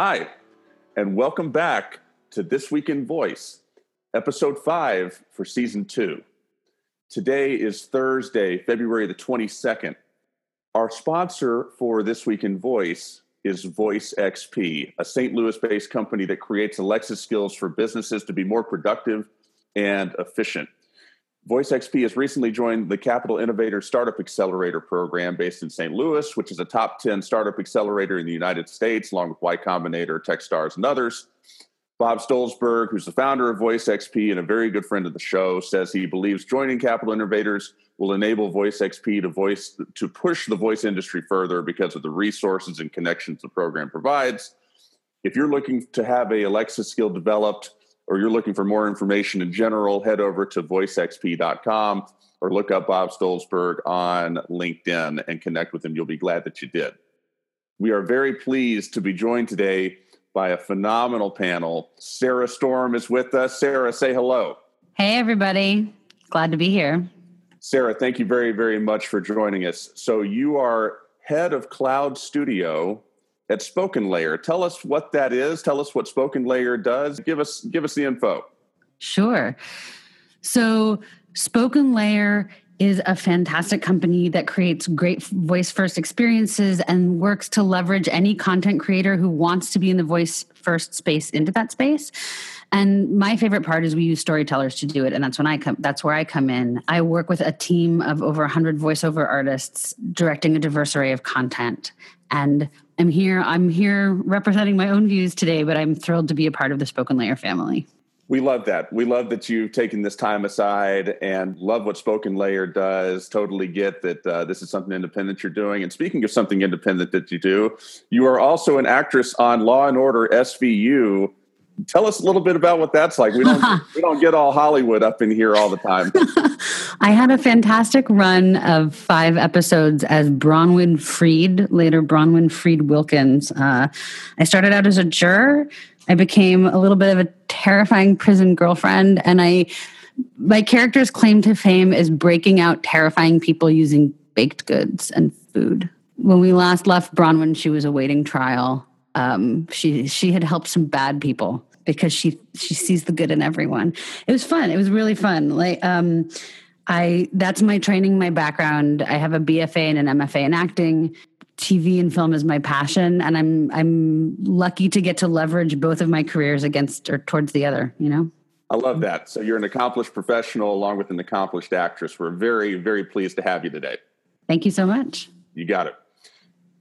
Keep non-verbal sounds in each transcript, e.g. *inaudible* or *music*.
Hi, and welcome back to This Week in Voice, episode five for season two. Today is Thursday, February the 22nd. Our sponsor for This Week in Voice is Voice XP, a St. Louis based company that creates Alexa skills for businesses to be more productive and efficient. Voice XP has recently joined the Capital Innovator Startup Accelerator program based in St. Louis, which is a top 10 startup accelerator in the United States, along with Y Combinator, Techstars, and others. Bob Stolzberg, who's the founder of Voice XP and a very good friend of the show, says he believes joining Capital Innovators will enable Voice XP to voice to push the voice industry further because of the resources and connections the program provides. If you're looking to have a Alexa skill developed, or you're looking for more information in general, head over to voicexp.com or look up Bob Stolzberg on LinkedIn and connect with him. You'll be glad that you did. We are very pleased to be joined today by a phenomenal panel. Sarah Storm is with us. Sarah, say hello. Hey, everybody. Glad to be here. Sarah, thank you very, very much for joining us. So, you are head of Cloud Studio at Spoken Layer. Tell us what that is. Tell us what Spoken Layer does. Give us give us the info. Sure. So, Spoken Layer is a fantastic company that creates great voice first experiences and works to leverage any content creator who wants to be in the voice first space into that space. And my favorite part is we use storytellers to do it and that's when I come that's where I come in. I work with a team of over 100 voiceover artists directing a diverse array of content. And I'm here I'm here representing my own views today, but I'm thrilled to be a part of the Spoken Layer family. We love that. We love that you've taken this time aside and love what Spoken Layer does. Totally get that uh, this is something independent you're doing. And speaking of something independent that you do, you are also an actress on Law and Order SVU. Tell us a little bit about what that's like. We don't *laughs* we don't get all Hollywood up in here all the time. *laughs* I had a fantastic run of five episodes as Bronwyn Freed, later Bronwyn Freed Wilkins. Uh, I started out as a juror I became a little bit of a terrifying prison girlfriend, and I my character's claim to fame is breaking out terrifying people using baked goods and food. When we last left Bronwyn, she was awaiting trial. Um, she she had helped some bad people because she she sees the good in everyone. It was fun. It was really fun. Like um, I that's my training, my background. I have a BFA and an MFA in acting. TV and film is my passion and I'm I'm lucky to get to leverage both of my careers against or towards the other, you know. I love that. So you're an accomplished professional along with an accomplished actress. We're very very pleased to have you today. Thank you so much. You got it.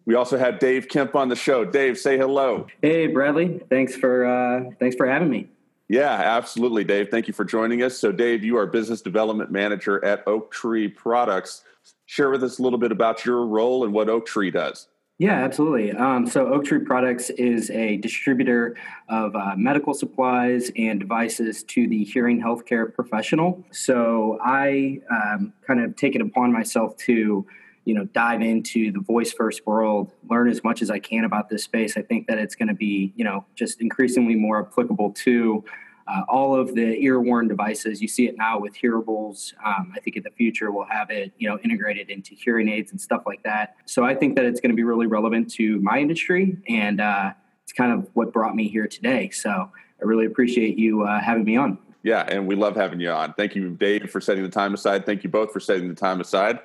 We also have Dave Kemp on the show. Dave, say hello. Hey Bradley, thanks for uh, thanks for having me. Yeah, absolutely, Dave. Thank you for joining us. So, Dave, you are business development manager at Oak Tree Products share with us a little bit about your role and what Oak Tree does. Yeah, absolutely. Um, so, Oak Tree Products is a distributor of uh, medical supplies and devices to the hearing healthcare professional. So, I um, kind of take it upon myself to, you know, dive into the voice first world, learn as much as I can about this space. I think that it's going to be, you know, just increasingly more applicable to uh, all of the ear worn devices. You see it now with hearables. Um, i think in the future we'll have it you know integrated into hearing aids and stuff like that. So i think that it's going to be really relevant to my industry and uh, it's kind of what brought me here today. So i really appreciate you uh, having me on. Yeah and we love having you on. Thank you dave for setting the time aside. Thank you both for setting the time aside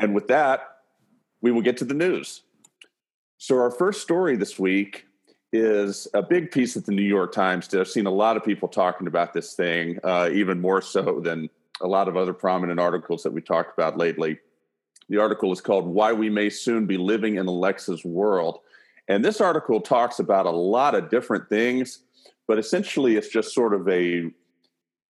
and with that we will get to the news so our first story this week is a big piece at the New York Times. I've seen a lot of people talking about this thing, uh, even more so than a lot of other prominent articles that we talked about lately. The article is called Why We May Soon Be Living in Alexa's World. And this article talks about a lot of different things, but essentially it's just sort of a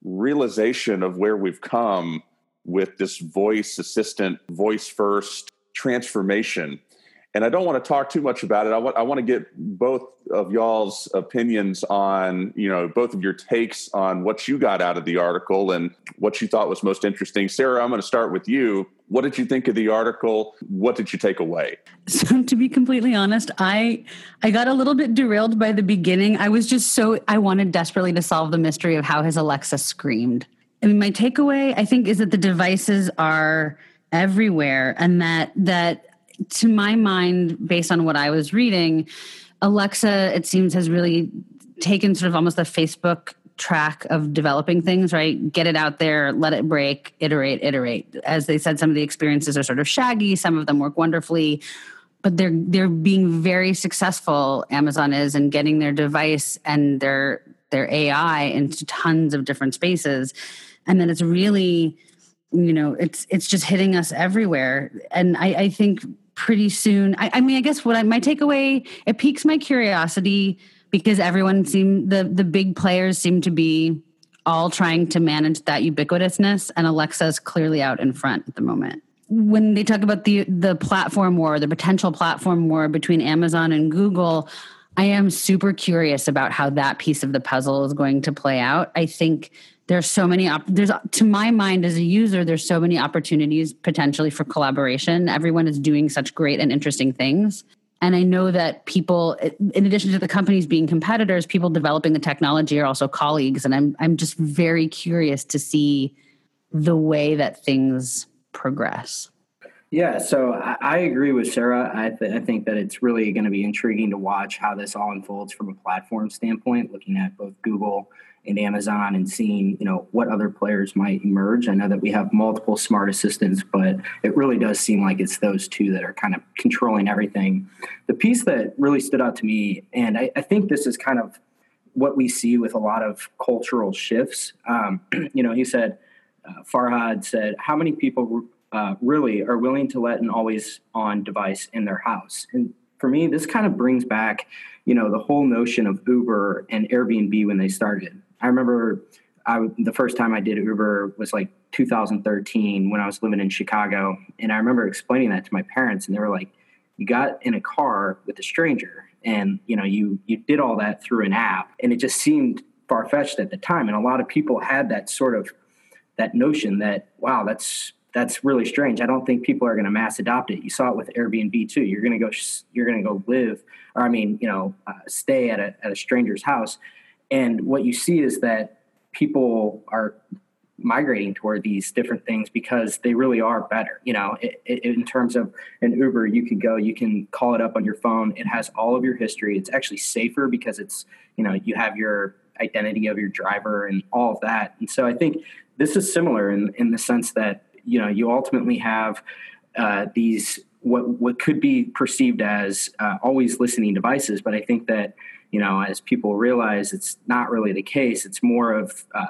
realization of where we've come with this voice assistant, voice first transformation and I don't want to talk too much about it. I want I want to get both of y'all's opinions on you know both of your takes on what you got out of the article and what you thought was most interesting. Sarah, I'm going to start with you. What did you think of the article? What did you take away? So to be completely honest, I I got a little bit derailed by the beginning. I was just so I wanted desperately to solve the mystery of how his Alexa screamed. I mean, my takeaway I think is that the devices are everywhere and that that to my mind, based on what I was reading, Alexa, it seems, has really taken sort of almost the Facebook track of developing things, right? Get it out there, let it break, iterate, iterate. As they said, some of the experiences are sort of shaggy, some of them work wonderfully, but they're they're being very successful. Amazon is in getting their device and their their AI into tons of different spaces, and then it's really, you know, it's it's just hitting us everywhere. And I, I think pretty soon, I, I mean, I guess what I, my takeaway it piques my curiosity because everyone seem the the big players seem to be all trying to manage that ubiquitousness and Alexa's clearly out in front at the moment. When they talk about the the platform war, the potential platform war between Amazon and Google, I am super curious about how that piece of the puzzle is going to play out. I think there's so many op- there's to my mind as a user there's so many opportunities potentially for collaboration. Everyone is doing such great and interesting things and I know that people, in addition to the companies being competitors, people developing the technology are also colleagues. And I'm, I'm just very curious to see the way that things progress. Yeah, so I, I agree with Sarah. I, th- I think that it's really going to be intriguing to watch how this all unfolds from a platform standpoint, looking at both Google and Amazon and seeing, you know, what other players might emerge. I know that we have multiple smart assistants, but it really does seem like it's those two that are kind of controlling everything. The piece that really stood out to me, and I, I think this is kind of what we see with a lot of cultural shifts. Um, *clears throat* you know, he said, uh, Farhad said, how many people uh, really are willing to let an always on device in their house? And for me, this kind of brings back, you know, the whole notion of Uber and Airbnb when they started. I remember I, the first time I did Uber was like 2013 when I was living in Chicago. And I remember explaining that to my parents, and they were like, you got in a car with a stranger and you know you you did all that through an app and it just seemed far-fetched at the time and a lot of people had that sort of that notion that wow that's that's really strange i don't think people are going to mass adopt it you saw it with airbnb too you're going to go you're going to go live or i mean you know uh, stay at a, at a stranger's house and what you see is that people are migrating toward these different things because they really are better. You know, it, it, in terms of an Uber, you can go, you can call it up on your phone. It has all of your history. It's actually safer because it's, you know, you have your identity of your driver and all of that. And so I think this is similar in, in the sense that, you know, you ultimately have uh, these what what could be perceived as uh, always listening devices, but I think that you know, as people realize it's not really the case. It's more of uh,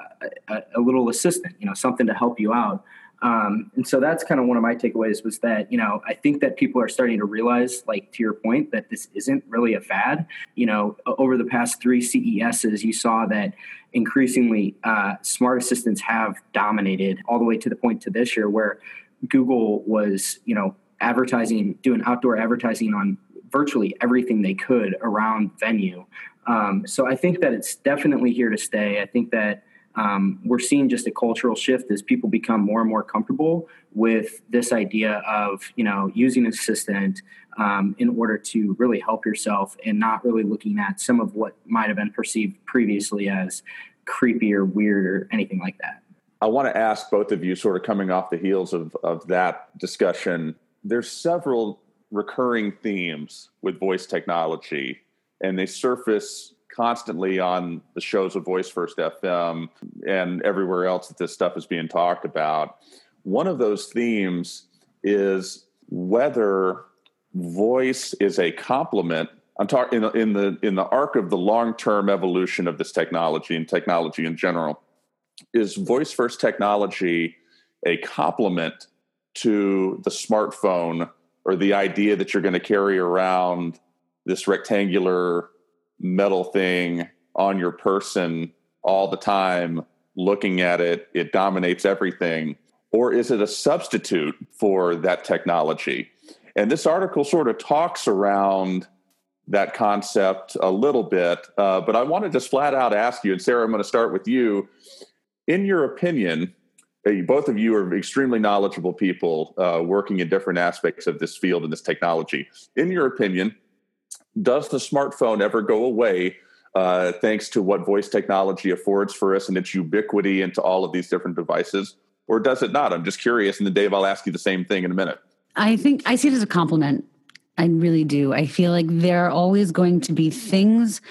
a, a, little assistant, you know, something to help you out. Um, and so that's kind of one of my takeaways was that, you know, I think that people are starting to realize, like to your point, that this isn't really a fad. You know, over the past three CESs, you saw that increasingly uh, smart assistants have dominated all the way to the point to this year where Google was, you know, advertising, doing outdoor advertising on virtually everything they could around venue. Um, so I think that it's definitely here to stay. I think that um, we're seeing just a cultural shift as people become more and more comfortable with this idea of you know using an assistant um, in order to really help yourself and not really looking at some of what might have been perceived previously as creepy or weird or anything like that. I want to ask both of you, sort of coming off the heels of, of that discussion, there's several recurring themes with voice technology, and they surface constantly on the shows of Voice First FM and everywhere else that this stuff is being talked about. One of those themes is whether voice is a complement. I'm talking in, in the in the arc of the long term evolution of this technology and technology in general. Is voice first technology a complement to the smartphone or the idea that you're going to carry around this rectangular metal thing on your person all the time, looking at it, it dominates everything? Or is it a substitute for that technology? And this article sort of talks around that concept a little bit, uh, but I want to just flat out ask you, and Sarah, I'm going to start with you. In your opinion, both of you are extremely knowledgeable people uh, working in different aspects of this field and this technology. In your opinion, does the smartphone ever go away uh, thanks to what voice technology affords for us and its ubiquity into all of these different devices? Or does it not? I'm just curious. And then, Dave, I'll ask you the same thing in a minute. I think I see it as a compliment. I really do. I feel like there are always going to be things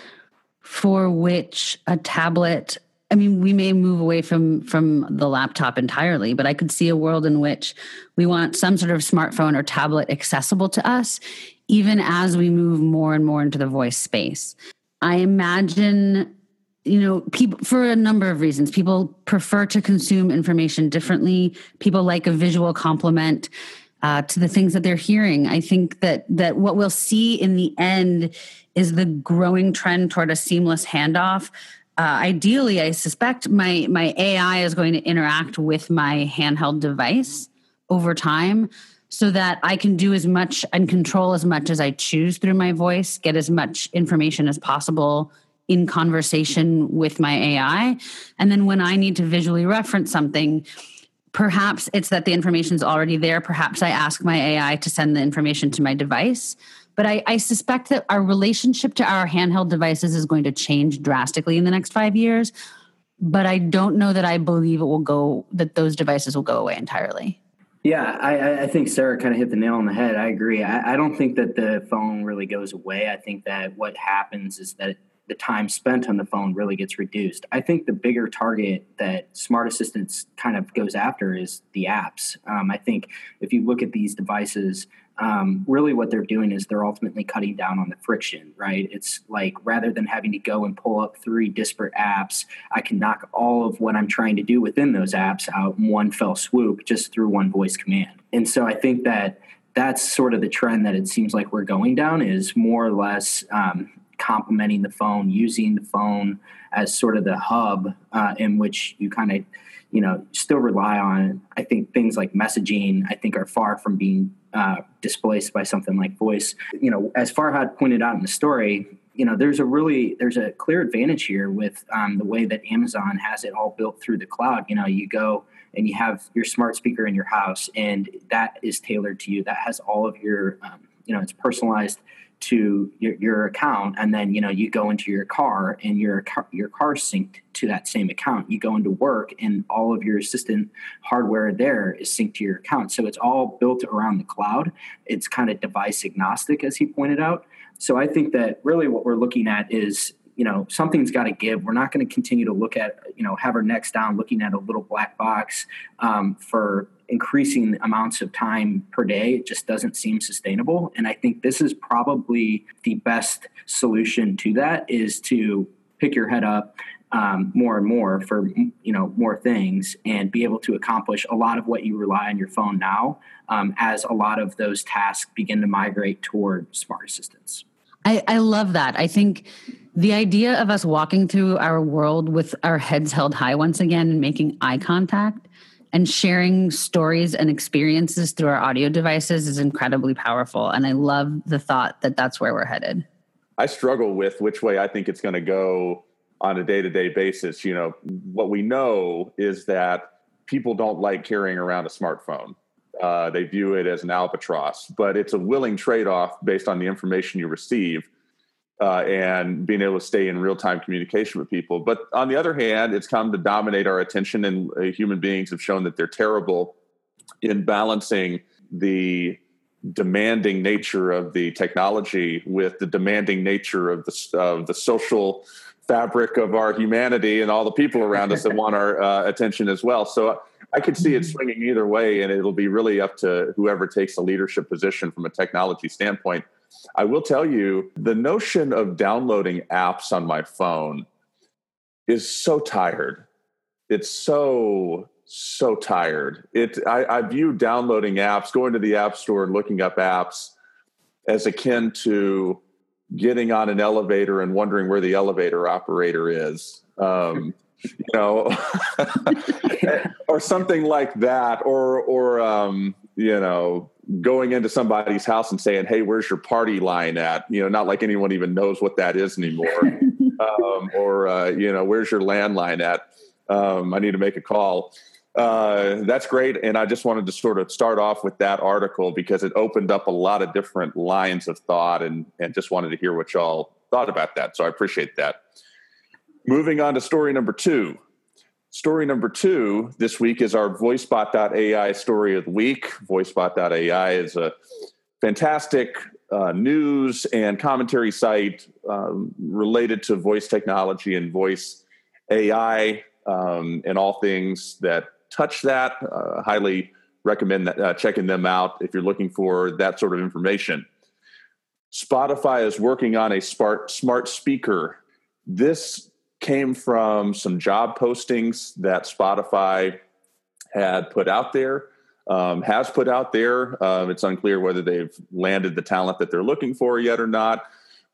for which a tablet I mean, we may move away from from the laptop entirely, but I could see a world in which we want some sort of smartphone or tablet accessible to us, even as we move more and more into the voice space. I imagine, you know, people for a number of reasons. People prefer to consume information differently. People like a visual complement uh, to the things that they're hearing. I think that that what we'll see in the end is the growing trend toward a seamless handoff uh, ideally, I suspect my my AI is going to interact with my handheld device over time, so that I can do as much and control as much as I choose through my voice, get as much information as possible in conversation with my AI, and then when I need to visually reference something. Perhaps it's that the information is already there. Perhaps I ask my AI to send the information to my device but I, I, suspect that our relationship to our handheld devices is going to change drastically in the next five years. But I don't know that I believe it will go, that those devices will go away entirely. Yeah, I, I think Sarah kind of hit the nail on the head. I agree. I, I don't think that the phone really goes away. I think that what happens is that the time spent on the phone really gets reduced. I think the bigger target that Smart Assistants kind of goes after is the apps. Um, I think if you look at these devices, um, really what they're doing is they're ultimately cutting down on the friction, right? It's like rather than having to go and pull up three disparate apps, I can knock all of what I'm trying to do within those apps out in one fell swoop just through one voice command. And so I think that that's sort of the trend that it seems like we're going down is more or less um, complementing the phone, using the phone as sort of the hub uh, in which you kind of you know still rely on i think things like messaging i think are far from being uh, displaced by something like voice. You know as farhad pointed out in the story you know there's a really there's a clear advantage here with um, the way that amazon has it all built through the cloud. You know you go and you have your smart speaker in your house and that is tailored to you. That has all of your um, you know it's personalized to your, your account and then you know you go into your car and your car, your car synced to that same account. You go into work and all of your assistant hardware there is synced to your account. So it's all built around the cloud. It's kind of device agnostic as he pointed out. So i think that really what we're looking at is you know something's got to give. We're not going to continue to look at you know have our necks down looking at a little black box um, for increasing amounts of time per day it just doesn't seem sustainable. And i think this is probably the best solution to that is to pick your head up um, more and more for you know more things and be able to accomplish a lot of what you rely on your phone now um, as a lot of those tasks begin to migrate toward smart assistants. I, I love that. I think the idea of us walking through our world with our heads held high once again and making eye contact and sharing stories and experiences through our audio devices is incredibly powerful. And I love the thought that that's where we're headed. I struggle with which way I think it's going to go on a day to day basis. You know, what we know is that people don't like carrying around a smartphone. Uh, they view it as an albatross, but it's a willing trade off based on the information you receive uh, and being able to stay in real time communication with people. But on the other hand, it's come to dominate our attention, and uh, human beings have shown that they're terrible in balancing the demanding nature of the technology with the demanding nature of the of the social fabric of our humanity and all the people around us that want our uh, attention as well. So I could see it swinging either way, and it'll be really up to whoever takes the leadership position from a technology standpoint I will tell you the notion of downloading apps on my phone is so tired. It's so so tired. It I, I view downloading apps, going to the app store and looking up apps as akin to getting on an elevator and wondering where the elevator operator is. Um, you know, *laughs* or something like that, or or um, you know, going into somebody's house and saying, "Hey, where's your party line at?" You know, not like anyone even knows what that is anymore. *laughs* um, or uh, you know, where's your landline at? Um, I need to make a call. Uh, that's great, and I just wanted to sort of start off with that article because it opened up a lot of different lines of thought, and and just wanted to hear what y'all thought about that. So I appreciate that. Moving on to story number two. Story number two this week is our VoiceBot.ai story of the week. VoiceBot.ai is a fantastic uh, news and commentary site um, related to voice technology and voice AI um, and all things that touch that. Uh, highly recommend that, uh, checking them out if you're looking for that sort of information. Spotify is working on a smart smart speaker. This came from some job postings that Spotify had put out there, um, has put out there. Uh, it's unclear whether they've landed the talent that they're looking for yet or not.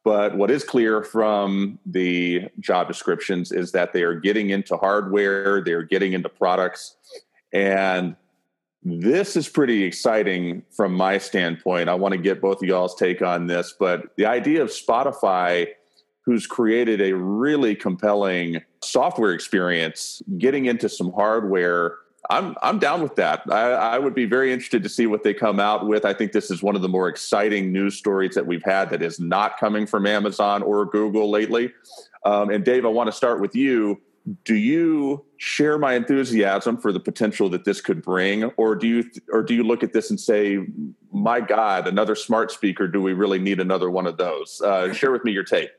But what is clear from the job descriptions is that they are getting into hardware, they're getting into products, and this is pretty exciting from my standpoint. I want to get both of y'all's take on this, but the idea of Spotify, who's created a really compelling software experience, getting into some hardware. I'm I'm down with that. I, I, would be very interested to see what they come out with. I think this is one of the more exciting news stories that we've had that is not coming from Amazon or Google lately. Um, and Dave, I want to start with you do you share my enthusiasm for the potential that this could bring or do you or do you look at this and say my god another smart speaker do we really need another one of those uh, share with me your take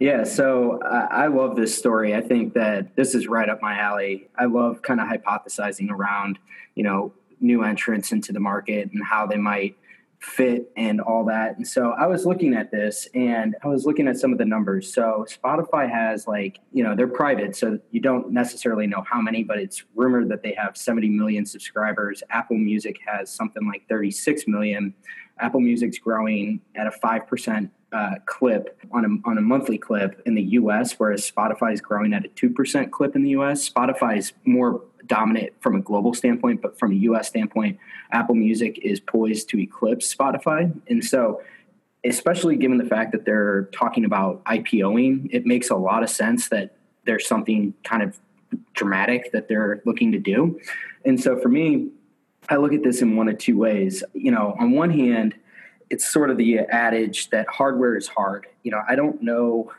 yeah so i love this story i think that this is right up my alley i love kind of hypothesizing around you know new entrants into the market and how they might fit and all that. And so I was looking at this and I was looking at some of the numbers. So Spotify has like, you know, they're private, so you don't necessarily know how many, but it's rumored that they have 70 million subscribers. Apple Music has something like 36 million. Apple Music's growing at a 5% uh, clip on a, on a monthly clip in the US, whereas Spotify is growing at a 2% clip in the US. Spotify is more dominant from a global standpoint, but from a US standpoint, Apple Music is poised to eclipse Spotify. And so, especially given the fact that they're talking about IPOing, it makes a lot of sense that there's something kind of dramatic that they're looking to do. And so, for me, I look at this in one of two ways. You know, on one hand, it's sort of the adage that hardware is hard. You know, I don't know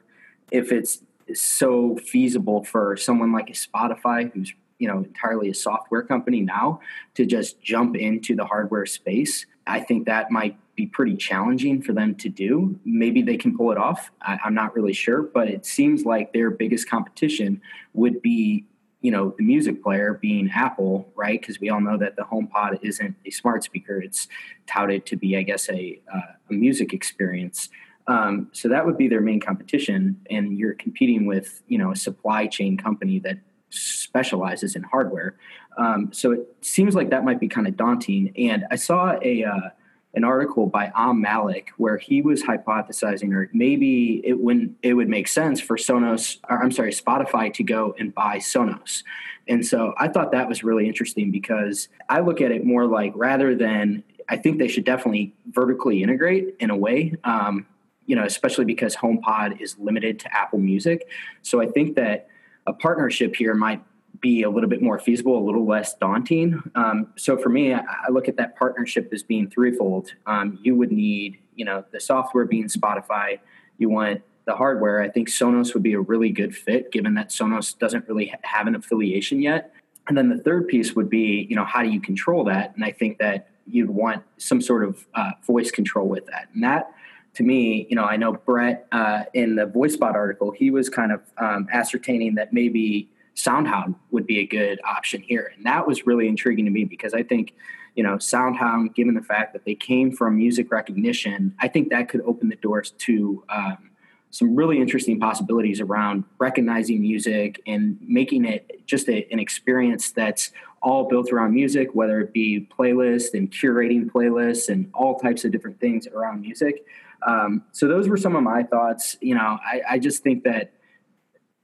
if it's so feasible for someone like a Spotify who's you know entirely a software company now to just jump into the hardware space. I think that might be pretty challenging for them to do. Maybe they can pull it off. I, i'm not really sure but it seems like their biggest competition would be you know the music player being apple right because we all know that the homepod isn't a smart speaker it's touted to be i guess a, uh, a music experience um, so that would be their main competition and you're competing with you know a supply chain company that specializes in hardware. Um, so it seems like that might be kind of daunting. And I saw a uh, an article by Om Malik where he was hypothesizing, or maybe it would it would make sense for Sonos, or I'm sorry, Spotify to go and buy Sonos. And so I thought that was really interesting because I look at it more like rather than I think they should definitely vertically integrate in a way. Um, you know, especially because HomePod is limited to Apple Music. So I think that a partnership here might be a little bit more feasible, a little less daunting. Um, so for me, I, I, look at that partnership as being threefold. Um, you would need, you know, the software being Spotify. You want the hardware. I think Sonos would be a really good fit, given that Sonos doesn't really have an affiliation yet. And then the third piece would be, you know, how do you control that? And I think that you'd want some sort of uh, voice control with that. And that to me, you know, I know Bret uh, in the VoiceBot article, he was kind of um, ascertaining that maybe SoundHound would be a good option here, and that was really intriguing to me because I think, you know, SoundHound, given the fact that they came from music recognition, I think that could open the doors to um, some really interesting possibilities around recognizing music and making it just a, an experience that's all built around music, whether it be playlist and curating playlists and all types of different things around music. Um, so those were some of my thoughts. You know, I, I just think that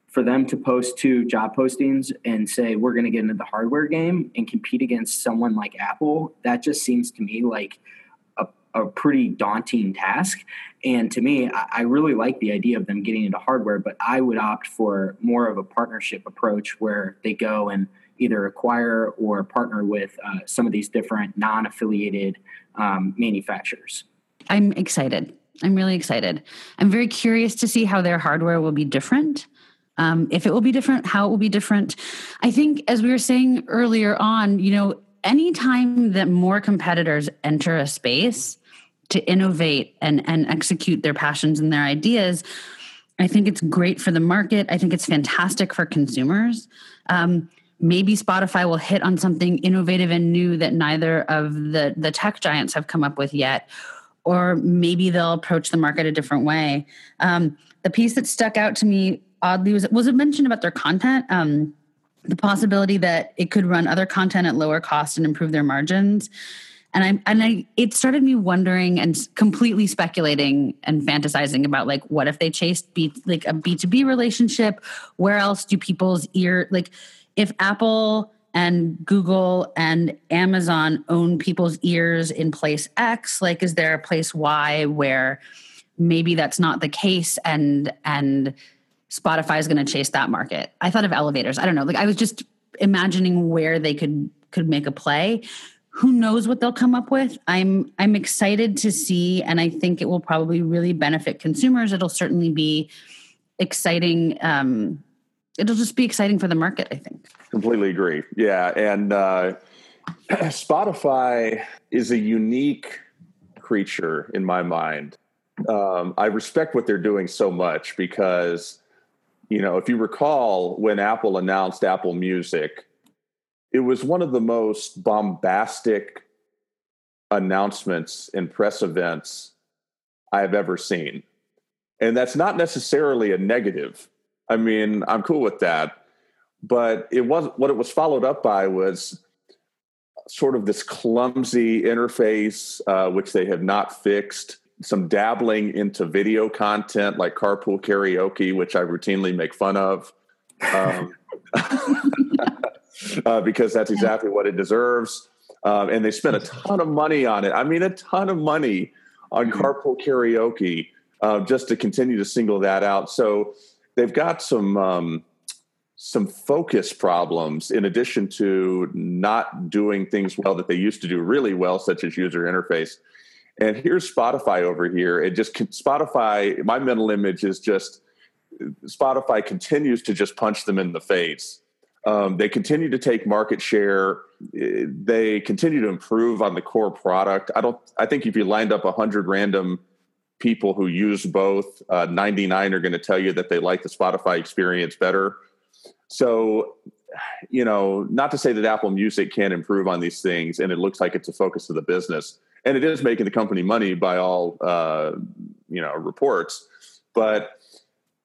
for them to post two job postings and say we're going to get into the hardware game and compete against someone like Apple, that just seems to me like a, a pretty daunting task. And to me, I, I really like the idea of them getting into hardware, but I would opt for more of a partnership approach where they go and either acquire or partner with uh, some of these different non-affiliated um, manufacturers. I'm excited. I'm really excited. I'm very curious to see how their hardware will be different. Um, if it will be different, how it will be different. I think, as we were saying earlier on, you know, anytime that more competitors enter a space, to innovate and and execute their passions and their ideas i think it's great for the market. I think it's fantastic for consumers. Um, maybe spotify will hit on something innovative and new that neither of the the tech giants have come up with yet or maybe they'll approach the market a different way. Um, the piece that stuck out to me oddly was was it mentioned about their content um, the possibility that it could run other content at lower cost and improve their margins and I and I it started me wondering and completely speculating and fantasizing about like what if they chased B like a B two B relationship? Where else do people's ear like if Apple and Google and Amazon own people's ears in place X? Like, is there a place Y where maybe that's not the case and and Spotify is going to chase that market? I thought of elevators. I don't know. Like, I was just imagining where they could could make a play who knows what they'll come up with i'm i'm excited to see and i think it will probably really benefit consumers it'll certainly be exciting um, it'll just be exciting for the market i think completely agree yeah and uh, *clears throat* spotify is a unique creature in my mind um, i respect what they're doing so much because you know if you recall when apple announced apple music it was one of the most bombastic announcements and press events I have ever seen. And that's not necessarily a negative. I mean, I'm cool with that. But it was what it was followed up by was sort of this clumsy interface, uh, which they have not fixed. Some dabbling into video content like carpool karaoke, which I routinely make fun of. Um, *laughs* uh, because that's exactly what it deserves. Um, and they spent a ton of money on it. I mean, a ton of money on mm-hmm. carpool karaoke uh, just to continue to single that out. So they've got some um, some focus problems in addition to not doing things well that they used to do really well, such as user interface. And here's Spotify over here. It just Spotify. My mental image is just Spotify continues to just punch them in the face um, they continue to take market share. They continue to improve on the core product. I don't. I think if you lined up hundred random people who use both, uh, 99 are going to tell you that they like the Spotify experience better. So, you know, not to say that Apple Music can't improve on these things, and it looks like it's a focus of the business, and it is making the company money by all uh, you know reports. But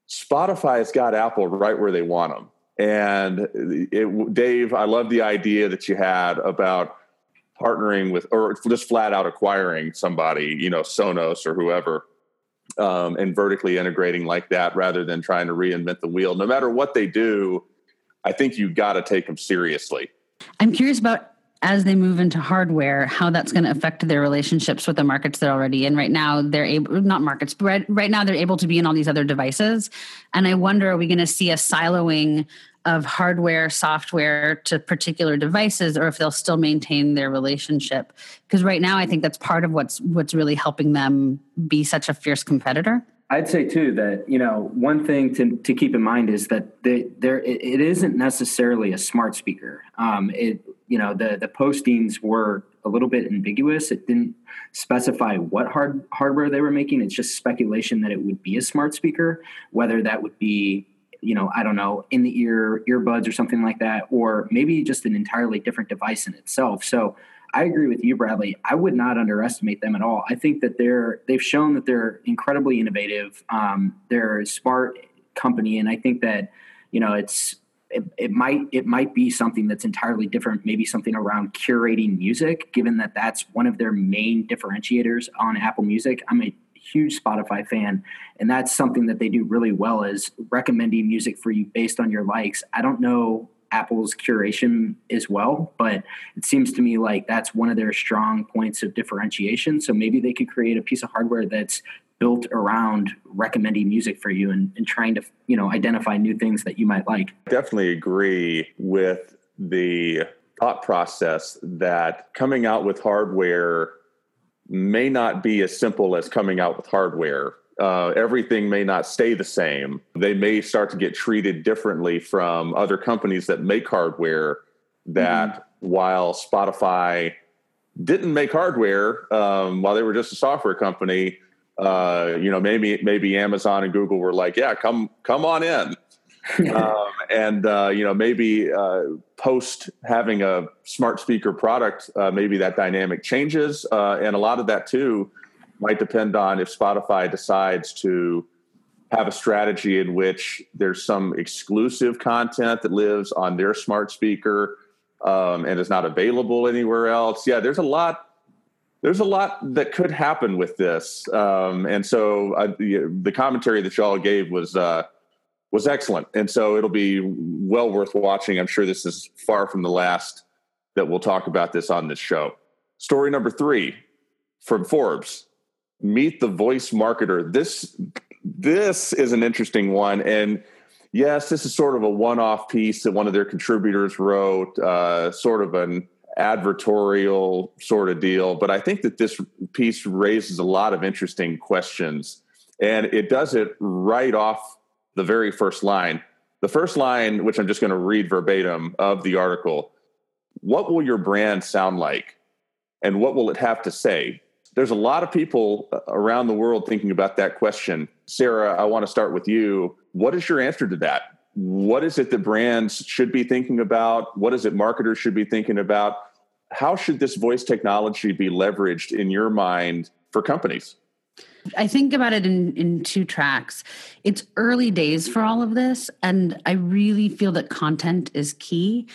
Spotify has got Apple right where they want them and it, Dave, I love the idea that you had about partnering with, or just flat out acquiring somebody, you know, Sonos or whoever, um, and vertically integrating like that rather than trying to reinvent the wheel. No matter what they do, I think you got to take them seriously. I'm curious about as they move into hardware, how that's going to affect their relationships with the markets they're already in. Right now, they're able, not markets, but right, right now they're able to be in all these other devices. And I wonder, are we going to see a siloing of hardware, software to particular devices, or if they'll still maintain their relationship? Because right now, I think that's part of what's what's really helping them be such a fierce competitor. I'd say too that you know one thing to, to keep in mind is that they, there it, isn't necessarily a smart speaker. Um, it you know the the postings were a little bit ambiguous. It didn't specify what hard hardware they were making. It's just speculation that it would be a smart speaker, whether that would be you know I don't know in the ear earbuds or something like that, or maybe just an entirely different device in itself. So I agree with you, Bradley. I would not underestimate them at all. I think that they're they've shown that they're incredibly innovative. Um, they're a smart company, and I think that you know it's it, it, might it might be something that's entirely different. Maybe something around curating music, given that that's one of their main differentiators on Apple Music. I'm a huge Spotify fan, and that's something that they do really well is recommending music for you based on your likes. I don't know Apple's curation as well. But it seems to me like that's one of their strong points of differentiation. So maybe they could create a piece of hardware that's built around recommending music for you and, and trying to you know identify new things that you might like. Definitely agree with the thought process that coming out with hardware may not be as simple as coming out with hardware uh, everything may not stay the same. They may start to get treated differently from other companies that make hardware. That mm-hmm. while Spotify didn't make hardware um, while they were just a software company, uh, you know, maybe maybe Amazon and Google were like, yeah, come come on in. *laughs* um, and uh, you know maybe uh, post having a smart speaker product uh, maybe that dynamic changes uh, and a lot of that too might depend on if spotify decides to have a strategy in which there's some exclusive content that lives on their smart speaker um, and is not available anywhere else yeah there's a lot there's a lot that could happen with this um, and so uh, the, the, commentary that y'all gave was uh, was excellent. And so it'll be well worth watching. I'm sure this is far from the last that we'll talk about this on this show. Story number three from Forbes Meet the Voice Marketer. This, this is an interesting one. And yes, this is sort of a one off piece that one of their contributors wrote, uh, sort of an advertorial sort of deal. But I think that this piece raises a lot of interesting questions. And it does it right off the very first line. The first line, which I'm just going to read verbatim of the article What will your brand sound like? And what will it have to say? There's a lot of people uh, around the world thinking about that question. Sarah, I want to start with you. What is your answer to that? What is it that brands should be thinking about? What is it marketers should be thinking about? How should this voice technology be leveraged in your mind for companies? I think about it in, in two tracks. It's early days for all of this, and I really feel that content is key.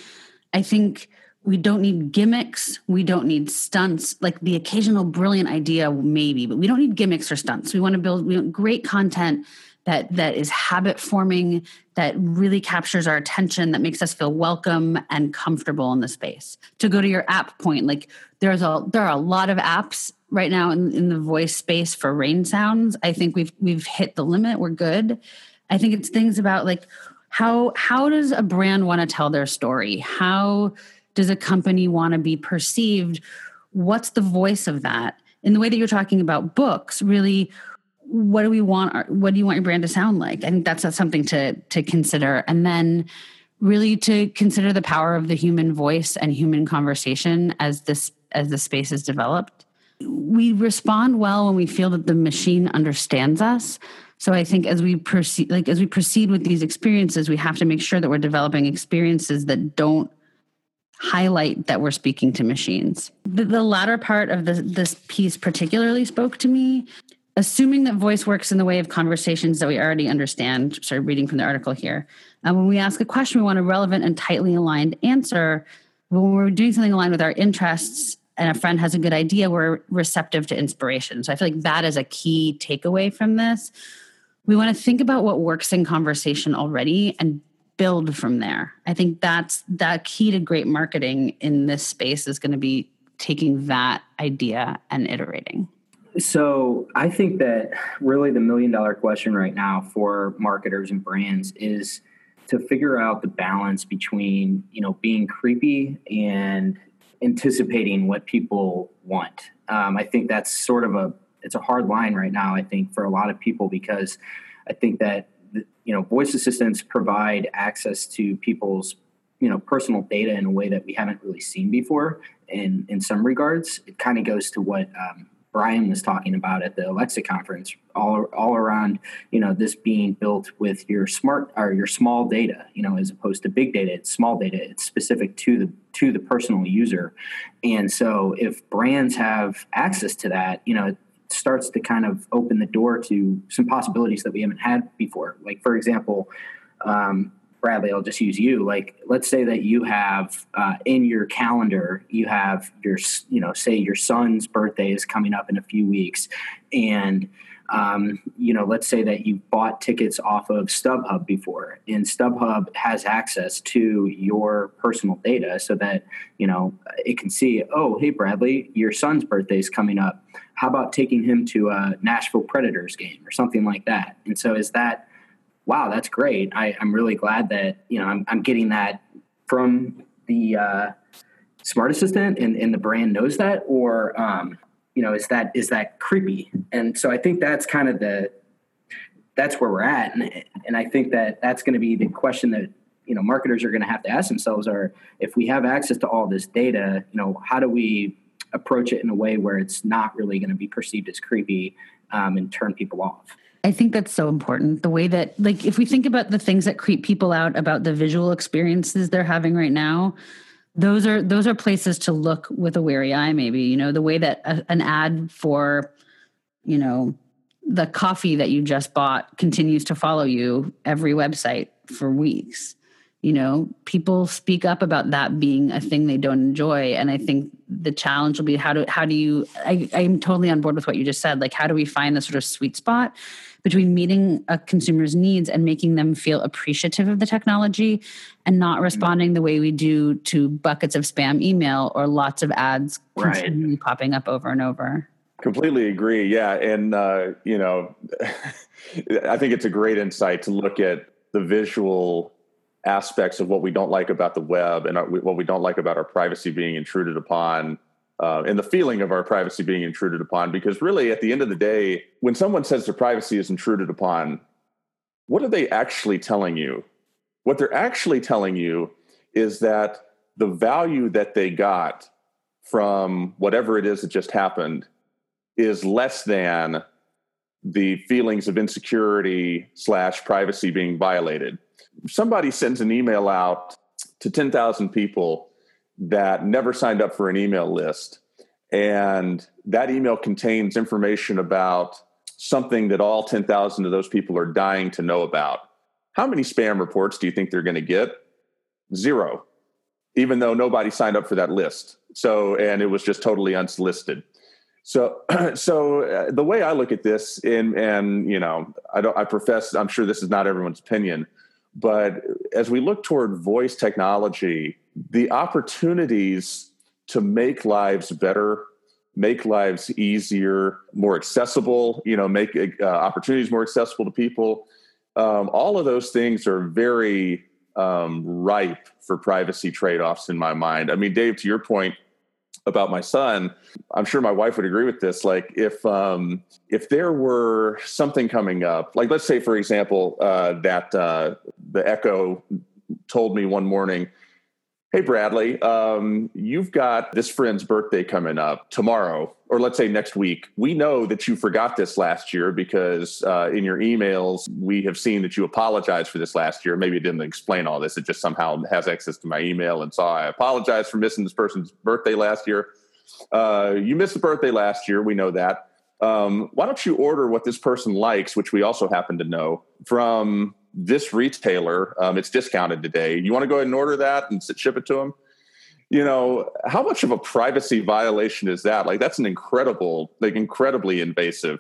I think we don't need gimmicks. We don't need stunts. Like the occasional brilliant idea, maybe, but we don't need gimmicks or stunts. We want to build we want great content that that is habit forming, that really captures our attention, that makes us feel welcome and comfortable in the space. To go to your app point, like there's a there are a lot of apps right now in, in the voice space for rain sounds. I think we've we've hit the limit. We're good. I think it's things about like how how does a brand want to tell their story? How does a company want to be perceived? What's the voice of that? In the way that you're talking about books, really what do we want what do you want your brand to sound like? I think that's something to to consider. And then really to consider the power of the human voice and human conversation as this as the space is developed we respond well when we feel that the machine understands us so i think as we proceed like as we proceed with these experiences we have to make sure that we're developing experiences that don't highlight that we're speaking to machines the, the latter part of this, this piece particularly spoke to me assuming that voice works in the way of conversations that we already understand sorry reading from the article here and when we ask a question we want a relevant and tightly aligned answer when we're doing something aligned with our interests and a friend has a good idea, we're receptive to inspiration. So I feel like that is a key takeaway from this. We want to think about what works in conversation already and build from there. I think that's that key to great marketing in this space is going to be taking that idea and iterating. So I think that really the million dollar question right now for marketers and brands is to figure out the balance between, you know, being creepy and anticipating what people want. Um, I think that's sort of a it's a hard line right now. I think for a lot of people because I think that you know voice assistants provide access to people's you know personal data in a way that we haven't really seen before. In in some regards, it kind of goes to what um, Brian was talking about at the Alexa conference, all all around, you know, this being built with your smart or your small data, you know, as opposed to big data. It's small data. It's specific to the to the personal user, and so if brands have access to that, you know, starts to kind of open the door to some possibilities that we haven't had before. Like for example. Um, Bradley, I'll just use you. Like, let's say that you have uh, in your calendar, you have your, you know, say your son's birthday is coming up in a few weeks, and um, you know, let's say that you bought tickets off of StubHub before, and StubHub has access to your personal data, so that you know it can see, oh, hey, Bradley, your son's birthday is coming up. How about taking him to a Nashville Predators game or something like that? And so, is that wow, that's great. I, am really glad that, you know, I'm, I'm getting that from the uh, smart assistant and, and the brand knows that, or, um, you know, is that, is that creepy? And so I think that's kind of the, that's where we're at. And, and I think that that's going to be the question that, you know, marketers are going to have to ask themselves are, if we have access to all this data, you know, how do we, approach it in a way where it's not really going to be perceived as creepy um, and turn people off. I think that's so important. The way that, like, if we think about the things that creep people out about the visual experiences they're having right now, those are those are places to look with a wary eye. Maybe you know the way that a, an ad for, you know, the coffee that you just bought continues to follow you every website for weeks you know people speak up about that being a thing they don't enjoy and i think the challenge will be how do how do you I, i'm totally on board with what you just said like how do we find the sort of sweet spot between meeting a consumer's needs and making them feel appreciative of the technology and not mm-hmm. responding the way we do to buckets of spam email or lots of ads right. continually popping up over and over completely agree yeah and uh, you know *laughs* i think it's a great insight to look at the visual aspects of what we don't like about the web and what we don't like about our privacy being intruded upon uh, and the feeling of our privacy being intruded upon because really at the end of the day when someone says their privacy is intruded upon what are they actually telling you? What they're actually telling you is that the value that they got from whatever it is that just happened is less than the feelings of insecurity slash privacy being violated. Somebody sends an email out to 10,000 people that never signed up for an email list, and that email contains information about something that all 10,000 of those people are dying to know about. How many spam reports do you think they're going to get? Zero, even though nobody signed up for that list. So, and it was just totally unsolicited. So, *clears throat* so uh, the way I look at this, and and you know, I don't, I profess, I'm sure this is not everyone's opinion, but as we look toward voice technology, the opportunities to make lives better, make lives easier, more accessible, you know, make uh, opportunities more accessible to people, um, all of those things are very um, ripe for privacy trade offs in my mind. I mean, Dave, to your point, about my son i'm sure my wife would agree with this like if um if there were something coming up like let's say for example uh that uh the echo told me one morning hey bradley um you've got this friend's birthday coming up tomorrow or let's say next week. We know that you forgot this last year because uh, in your emails we have seen that you apologized for this last year. Maybe it didn't explain all this. It just somehow has access to my email and saw i apologize for missing this person's birthday last year. Uh, you missed the birthday last year. We know that. Um, why don't you order what this person likes which we also happen to know from this retailer um, it's discounted today. You want to go ahead and order that and ship it to them you know how much of a privacy violation is that? Like that's an incredible like incredibly invasive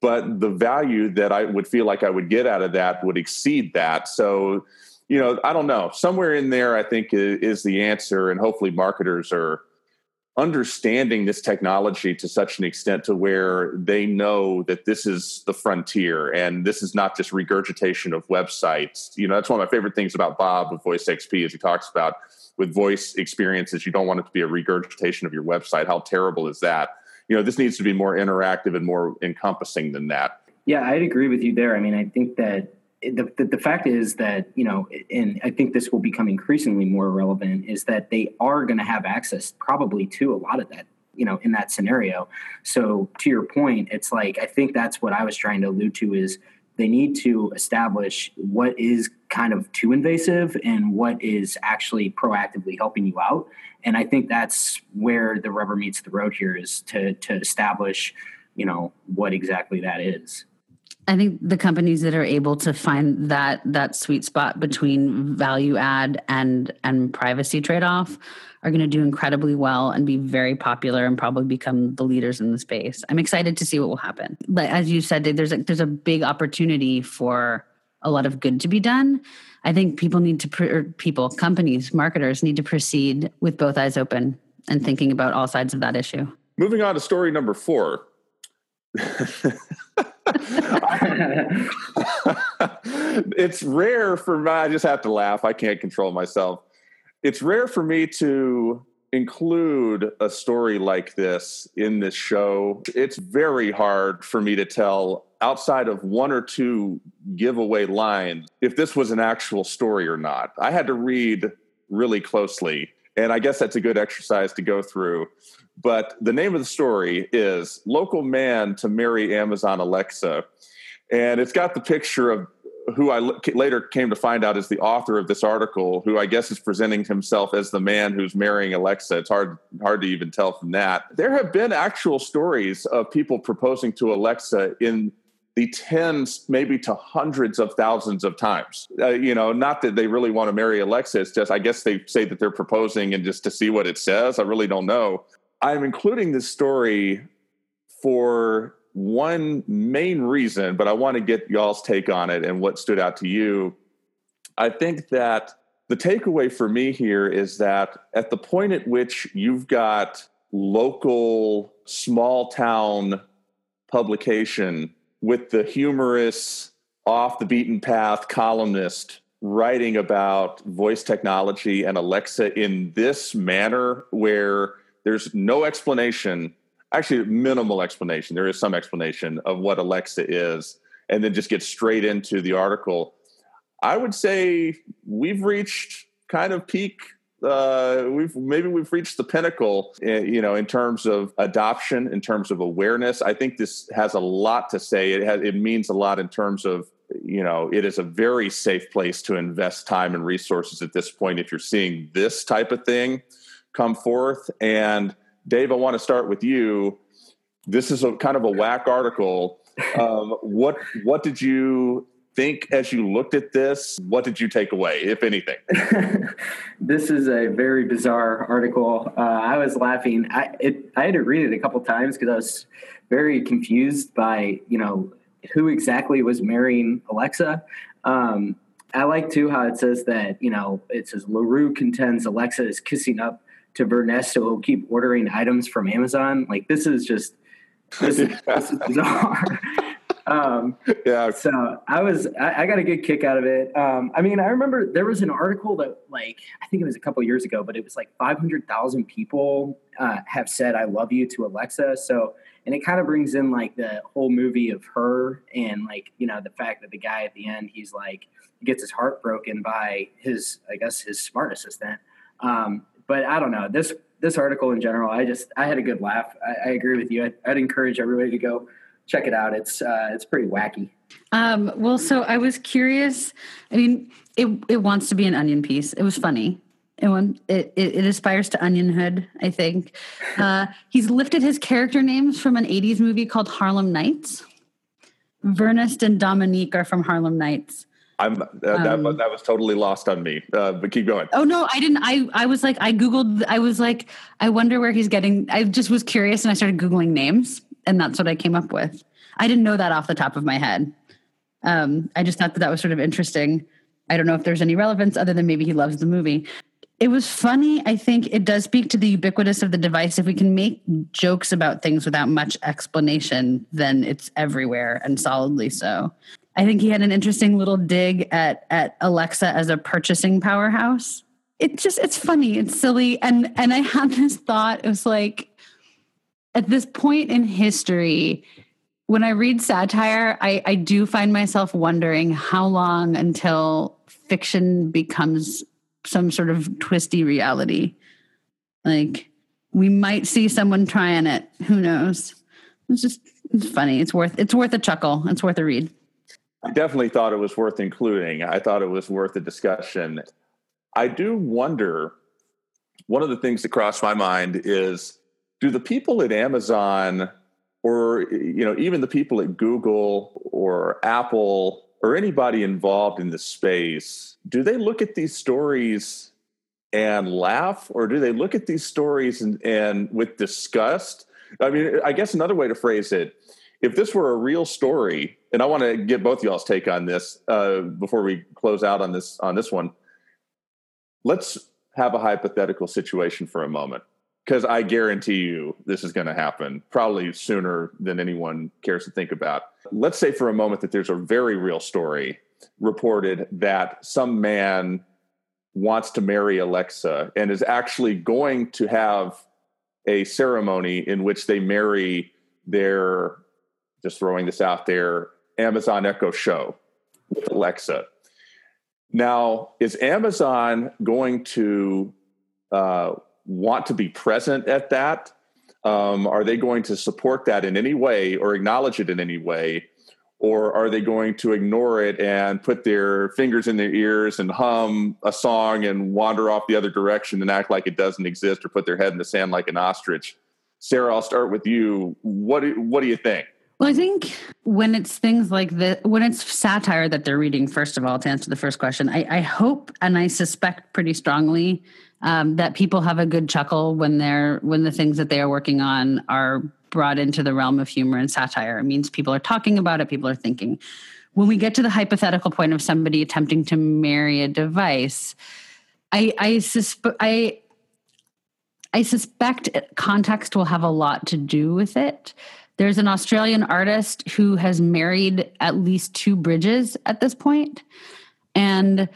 but the value that i would feel like i would get out of that would exceed that. So you know i don't know. Somewhere in there i think is the answer and hopefully marketers are understanding this technology to such an extent to where they know that this is the frontier and this is not just regurgitation of websites. You know that's one of my favorite things about bob with VoiceXP as he talks about with voice experiences you don't want it to be a regurgitation of your website. How terrible is that? You know this needs to be more interactive and more encompassing than that. Yeah i'd agree with you there. I mean i think that the, the, the, fact is that you know and i think this will become increasingly more relevant is that they are going to have access probably to a lot of that you know in that scenario so to your point it's like i think that's what i was trying to allude to is they need to establish what is kind of too invasive and what is actually proactively helping you out. And I think that's where the rubber meets the road here is to to establish, you know, what exactly that is. I think the companies that are able to find that that sweet spot between value add and and privacy trade off are going to do incredibly well and be very popular and probably become the leaders in the space. I'm excited to see what will happen. But as you said, there's a, there's a big opportunity for a lot of good to be done. I think people need to, pre- people, companies, marketers need to proceed with both eyes open and thinking about all sides of that issue. Moving on to story number four. *laughs* *laughs* it's rare for me. I just have to laugh. I can't control myself it's rare for me to include a story like this in this show. It's very hard for me to tell outside of one or two giveaway lines if this was an actual story or not. I had to read really closely. And I guess that's a good exercise to go through. But the name of the story is Local Man to Marry Amazon Alexa. And it's got the picture of who I later came to find out is the author of this article, who I guess is presenting himself as the man who's marrying Alexa. It's hard hard to even tell from that. There have been actual stories of people proposing to Alexa in the tens, maybe to hundreds of thousands of times. Uh, you know, not that they really want to marry Alexa. It's just, I guess they say that they're proposing and just to see what it says. I really don't know. I'm including this story for one main reason, but I want to get y'all's take on it and what stood out to you. I think that the takeaway for me here is that at the point at which you've got local small town publication with the humorous off the beaten path columnist writing about voice technology and Alexa in this manner where there's no explanation actually minimal explanation. There is some explanation of what Alexa is, and then just get straight into the article. I would say we've reached kind of peak. Uh, we've maybe we've reached the pinnacle, eh, you know, in terms of adoption, in terms of awareness. I think this has a lot to say. It has it means a lot in terms of you know it is a very safe place to invest time and resources at this point if you're seeing this type of thing come forth and Dave, I want to start with you. This is a kind of a whack article. *laughs* Um, what what did you think as you looked at this? What did you take away, if anything? *laughs* this is a very bizarre article. Uh, I was laughing. I it, I had to read it a couple times because I was very confused by you know who exactly was marrying Alexa. Um, I like too how it says that you know it says Larue contends Alexa is kissing up to Vernesto who keep ordering items from Amazon. Like this is just this, is, *laughs* this is bizarre. *laughs* um, yeah. So I was I, I, got a good kick out of it. Um, I mean, I remember there was an article that like I think it was a couple years ago, but it was like five hundred thousand people uh, have said "I love you" to Alexa. So and it kind of brings in like the whole movie of her and like you know the fact that the guy at the end he's like gets his heart broken by his I guess his smart assistant. Um, but I don't know this this article in general. I just I had a good laugh. I, I agree with you. I, would encourage everybody to go check it out. It's uh, it's pretty wacky. Um, well, so I was curious. I mean, it it wants to be an onion piece. It was funny. It, it, it, aspires to onionhood, I think. Uh, he's lifted his character names from an 80s movie called Harlem Nights. Vernest and Dominique are from Harlem Nights. I'm uh, um, that, that was totally lost on me. Uh, but keep going. Oh no, I didn't. I I was like I googled. I was like I wonder where he's getting. I just was curious and I started googling names, and that's what I came up with. I didn't know that off the top of my head. Um, I just thought that that was sort of interesting. I don't know if there's any relevance other than maybe he loves the movie. It was funny. I think it does speak to the ubiquitous of the device. If we can make jokes about things without much explanation, then it's everywhere and solidly so. I think he had an interesting little dig at at Alexa as a purchasing powerhouse. It just it's funny, it's silly, and and I had this thought. It was like at this point in history, when I read satire, I, I do find myself wondering how long until fiction becomes some sort of twisty reality. Like we might see someone trying it. Who knows? It's just it's funny. It's worth it's worth a chuckle. It's worth a read. I definitely thought it was worth including. I thought it was worth a discussion. I do wonder one of the things that crossed my mind is do the people at Amazon or you know even the people at Google or Apple or anybody involved in the space do they look at these stories and laugh or do they look at these stories and, and with disgust i mean i guess another way to phrase it if this were a real story, and I want to get both y'all's take on this uh, before we close out on this on this one. Let's have a hypothetical situation for a moment, because I guarantee you this is going to happen probably sooner than anyone cares to think about. Let's say for a moment that there's a very real story reported that some man wants to marry Alexa and is actually going to have a ceremony in which they marry their just throwing this out there Amazon Echo Show with Alexa. Now, is Amazon going to uh, want to be present at that? Um, are they going to support that in any way or acknowledge it in any way? Or are they going to ignore it and put their fingers in their ears and hum a song and wander off the other direction and act like it doesn't exist or put their head in the sand like an ostrich? Sarah, I'll start with you. What do, what do you think? Well, I think when it's things like this, when it's satire that they're reading, first of all, to answer the first question, I, I hope and I suspect pretty strongly um, that people have a good chuckle when they're when the things that they are working on are brought into the realm of humor and satire. It means people are talking about it, people are thinking. When we get to the hypothetical point of somebody attempting to marry a device, I I I I suspect context will have a lot to do with it. There's an Australian artist who has married at least two bridges at this point, and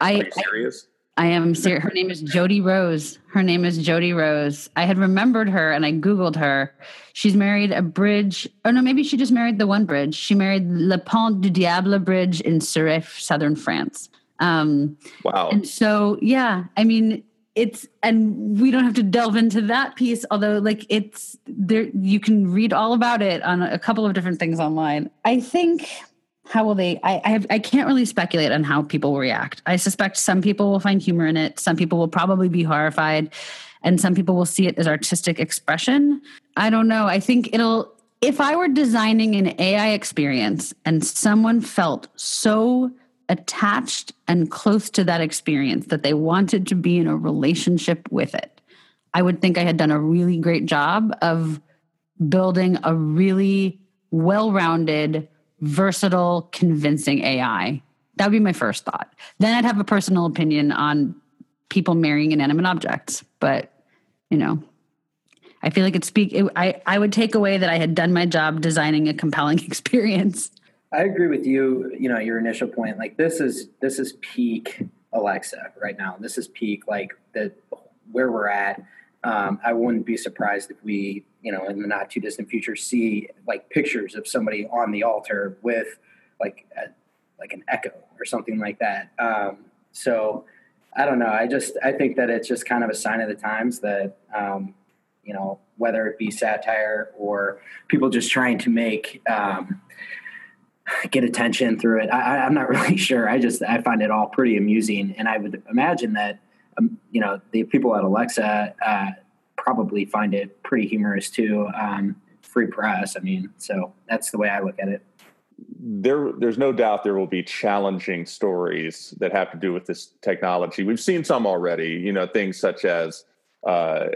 I. Are you serious? I, I am serious. Her name is Jodi Rose. Her name is Jodi Rose. I had remembered her and I Googled her. She's married a bridge. Oh, no, maybe she just married the one bridge. She married Le Pont du Diable Bridge in Céret, southern France. Um, wow. And so, yeah, I mean, it's and we don't have to delve into that piece although like it's there you can read all about it on a couple of different things online i think how will they I, I i can't really speculate on how people will react. I suspect some people will find humor in it. Some people will probably be horrified and some people will see it as artistic expression. I don't know. I think it'll if i were designing an ai experience and someone felt so attached and close to that experience that they wanted to be in a relationship with it i would think i had done a really great job of building a really well-rounded versatile convincing ai that would be my first thought then i'd have a personal opinion on people marrying inanimate objects but you know i feel like it speak it, I, I would take away that i had done my job designing a compelling *laughs* experience I agree with you. You know, your initial point. Like this is this is peak Alexa right now. This is peak like the where we're at. Um, I wouldn't be surprised if we, you know, in the not too distant future, see like pictures of somebody on the altar with like a, like an echo or something like that. Um, so I don't know. I just I think that it's just kind of a sign of the times that um, you know whether it be satire or people just trying to make um, get attention through it. I, am not *laughs* really sure. I just I find it all pretty amusing, and I would imagine that um, you know the people at Alexa uh, probably find it pretty humorous too. Um, free press. I mean, so that's the way I look at it. There, there's no doubt there will be challenging stories that have to do with this technology. We've seen some already. You know, things such as uh,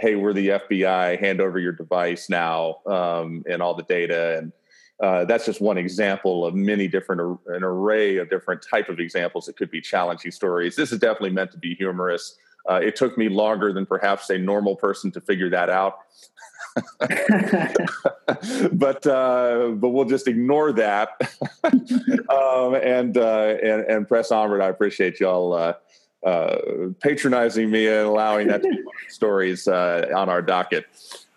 hey, we're the FBI, hand over your device now, um, and all the data, and uh, that's just one example of many different an array of different type of examples that could be challenging stories. This is definitely meant to be humorous. Uh, it took me longer than perhaps a normal person to figure that out. *laughs* *laughs* But uh, but we'll just ignore that. *laughs* Um, and, uh, and and press onward. I appreciate y'all uh, uh, patronizing me and allowing that to be stories on our docket.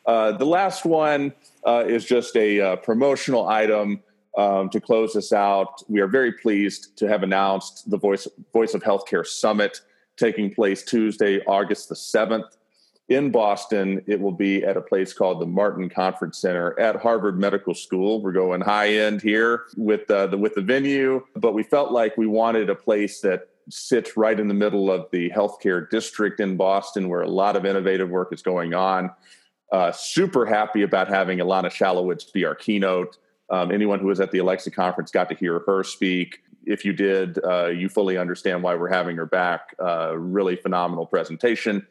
The last one uh, is just a uh, promotional item um, to close this out. We are very pleased to have announced the Voice Voice of Healthcare Summit taking place Tuesday, August the seventh. In Boston, it will be at a place called the Martin Conference Center at Harvard Medical School. We're going high end here with uh, the with the venue, but we felt like we wanted a place that sits right in the middle of the healthcare district in Boston, where a lot of innovative work is going on. Uh, super happy about having Ilana Shalowitz be our keynote. Um, anyone who was at the Alexa conference got to hear her speak. If you did, uh, you fully understand why we're having her back. Uh, really phenomenal presentation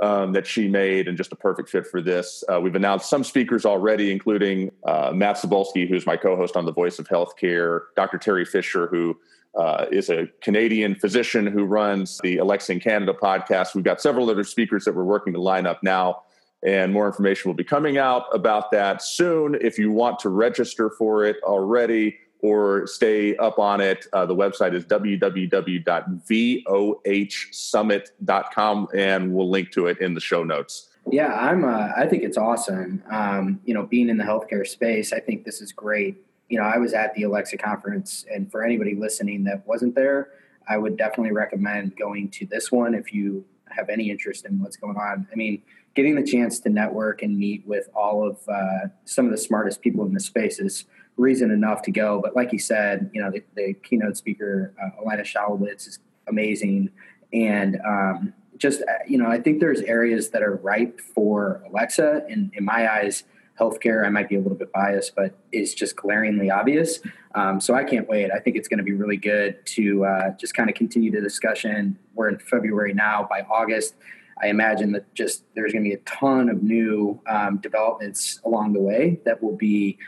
um, that she made, and just a perfect fit for this. Uh, we've announced some speakers already, including uh, Matt Cybulsky, who's my co-host on The Voice of Healthcare, Dr. Teri Fisher, who uh, is a Canadian physician who runs the Alexa in Canada podcast. We've got several other speakers that we're working to line up now and more information will be coming out about that soon. If you want to register for it already or stay up on it, uh, the website is www.vohsummit.com, and we'll link to it in the show notes. Yeah, I'm. Uh, I think it's awesome. Um, you know, being in the healthcare space, I think this is great. You know, I was at the Alexa conference, and for anybody listening that wasn't there, I would definitely recommend going to this one if you have any interest in what's going on. I mean, getting the chance to network and meet with all of uh, some of the smartest people in the space is reason enough to go. But like you said, you know, the, the keynote speaker, uh, Alina Shalowitz, is amazing. And um, just, uh, you know, I think there's areas that are ripe for Alexa. And in my eyes, healthcare, I might be a little bit biased, but is just glaringly obvious. Um, so I can't wait. I think it's going to be really good to uh, just kind of continue the discussion. We're in February now. By August, I imagine that just there's going to be a ton of new um, developments along the way that will be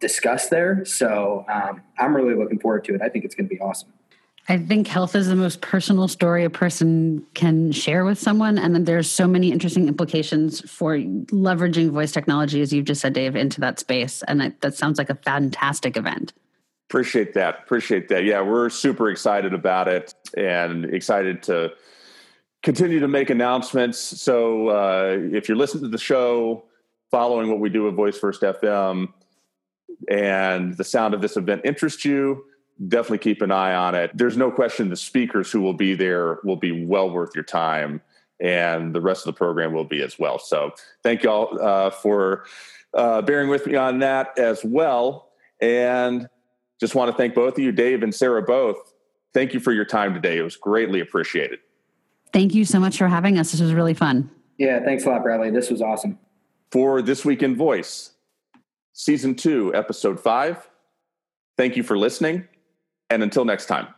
discussed there. So um, I'm really looking forward to it. I think it's going to be awesome. I think health is the most personal story a person can share with someone. And then there's so many interesting implications for leveraging voice technology, as you've just said, Dave, into that space. And that, that sounds like a fantastic event. Appreciate that. Appreciate that. Yeah, we're super excited about it and excited to continue to make announcements. So uh, if you're listening to the show, following what we do at Voice First FM, and the sound of this event interests you, definitely keep an eye on it. There's no question the speakers who will be there will be well worth your time, and the rest of the program will be as well. So thank you all uh, for uh, bearing with me on that as well. And just want to thank both of you, Dave and Sarah, both. Thank you for your time today. It was greatly appreciated. Thank you so much for having us. This was really fun. Yeah, thanks a lot, Bradley. This was awesome. For This Week in Voice, Season 2, Episode 5. Thank you for listening, and until next time.